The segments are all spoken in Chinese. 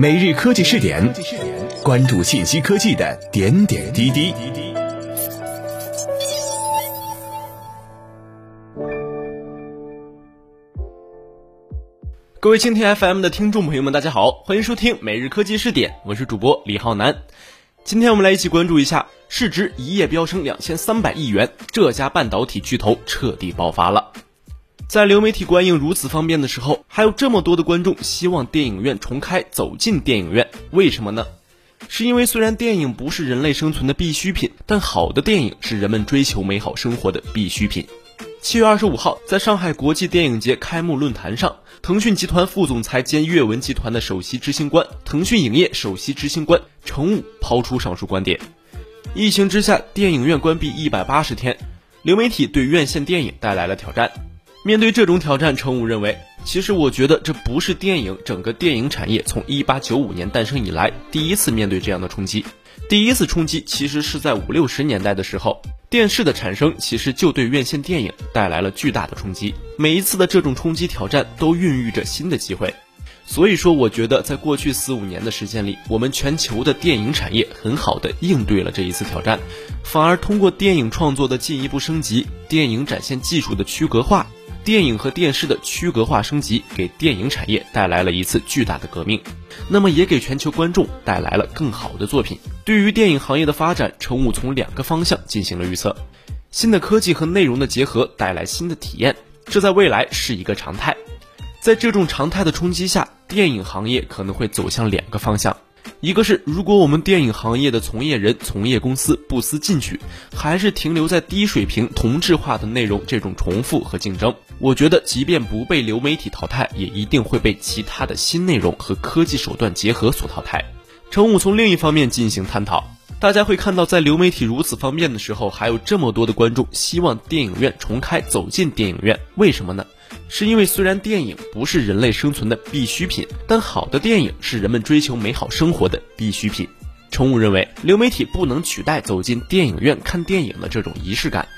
每日科技试点，关注信息科技的点点滴滴。各位蜻蜓 FM 的听众朋友们，大家好，欢迎收听每日科技试点，我是主播李浩南。今天我们来一起关注一下，市值一夜飙升两千三百亿元，这家半导体巨头彻底爆发了。在流媒体观影如此方便的时候，还有这么多的观众希望电影院重开，走进电影院，为什么呢？是因为虽然电影不是人类生存的必需品，但好的电影是人们追求美好生活的必需品。七月二十五号，在上海国际电影节开幕论坛上，腾讯集团副总裁兼阅文集团的首席执行官、腾讯影业首席执行官程武抛出上述观点：疫情之下，电影院关闭一百八十天，流媒体对院线电影带来了挑战。面对这种挑战，程武认为，其实我觉得这不是电影整个电影产业从一八九五年诞生以来第一次面对这样的冲击。第一次冲击其实是在五六十年代的时候，电视的产生其实就对院线电影带来了巨大的冲击。每一次的这种冲击挑战都孕育着新的机会。所以说，我觉得在过去四五年的时间里，我们全球的电影产业很好的应对了这一次挑战，反而通过电影创作的进一步升级，电影展现技术的区隔化。电影和电视的区隔化升级，给电影产业带来了一次巨大的革命，那么也给全球观众带来了更好的作品。对于电影行业的发展，程武从两个方向进行了预测：新的科技和内容的结合带来新的体验，这在未来是一个常态。在这种常态的冲击下，电影行业可能会走向两个方向。一个是，如果我们电影行业的从业人、从业公司不思进取，还是停留在低水平同质化的内容这种重复和竞争，我觉得即便不被流媒体淘汰，也一定会被其他的新内容和科技手段结合所淘汰。程武从另一方面进行探讨，大家会看到，在流媒体如此方便的时候，还有这么多的观众希望电影院重开，走进电影院，为什么呢？是因为虽然电影不是人类生存的必需品，但好的电影是人们追求美好生活的必需品。程武认为，流媒体不能取代走进电影院看电影的这种仪式感。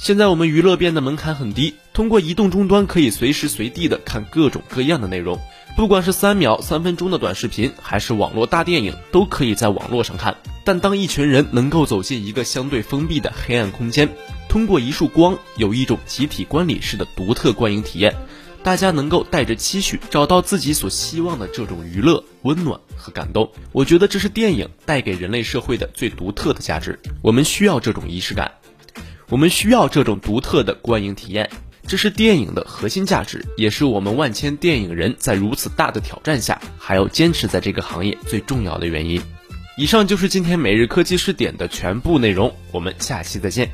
现在我们娱乐变得门槛很低，通过移动终端可以随时随地的看各种各样的内容，不管是三秒、三分钟的短视频，还是网络大电影，都可以在网络上看。但当一群人能够走进一个相对封闭的黑暗空间，通过一束光，有一种集体观礼式的独特观影体验，大家能够带着期许找到自己所希望的这种娱乐、温暖和感动。我觉得这是电影带给人类社会的最独特的价值。我们需要这种仪式感，我们需要这种独特的观影体验，这是电影的核心价值，也是我们万千电影人在如此大的挑战下还要坚持在这个行业最重要的原因。以上就是今天每日科技视点的全部内容，我们下期再见。